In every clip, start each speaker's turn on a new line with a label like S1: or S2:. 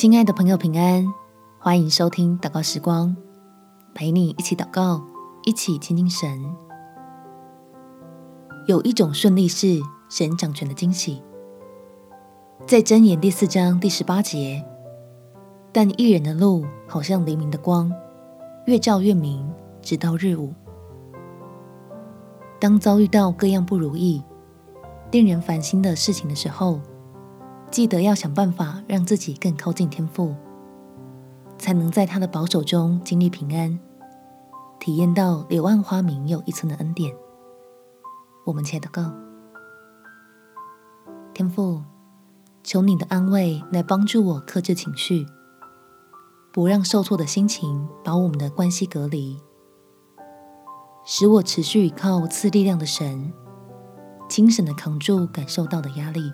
S1: 亲爱的朋友，平安！欢迎收听祷告时光，陪你一起祷告，一起亲近神。有一种顺利是神掌权的惊喜，在箴言第四章第十八节。但一人的路好像黎明的光，越照越明，直到日午。当遭遇到各样不如意、令人烦心的事情的时候，记得要想办法让自己更靠近天父，才能在他的保守中经历平安，体验到柳暗花明又一村的恩典。我们且祷告：天父，求你的安慰来帮助我克制情绪，不让受挫的心情把我们的关系隔离，使我持续依靠赐力量的神，精神的扛住感受到的压力。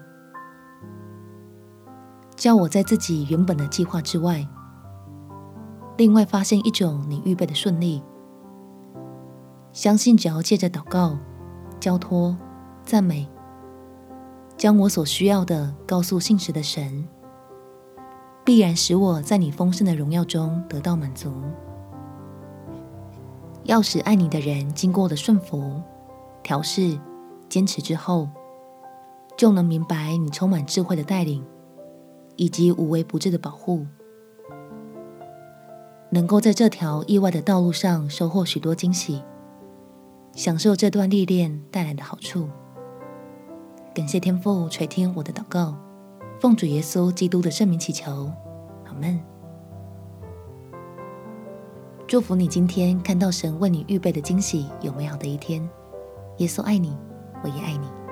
S1: 叫我在自己原本的计划之外，另外发现一种你预备的顺利。相信只要借着祷告、交托、赞美，将我所需要的告诉信实的神，必然使我在你丰盛的荣耀中得到满足。要使爱你的人经过了顺服、调试、坚持之后，就能明白你充满智慧的带领。以及无微不至的保护，能够在这条意外的道路上收获许多惊喜，享受这段历练带来的好处。感谢天父垂听我的祷告，奉主耶稣基督的圣名祈求，阿门。祝福你今天看到神为你预备的惊喜，有美好的一天。耶稣爱你，我也爱你。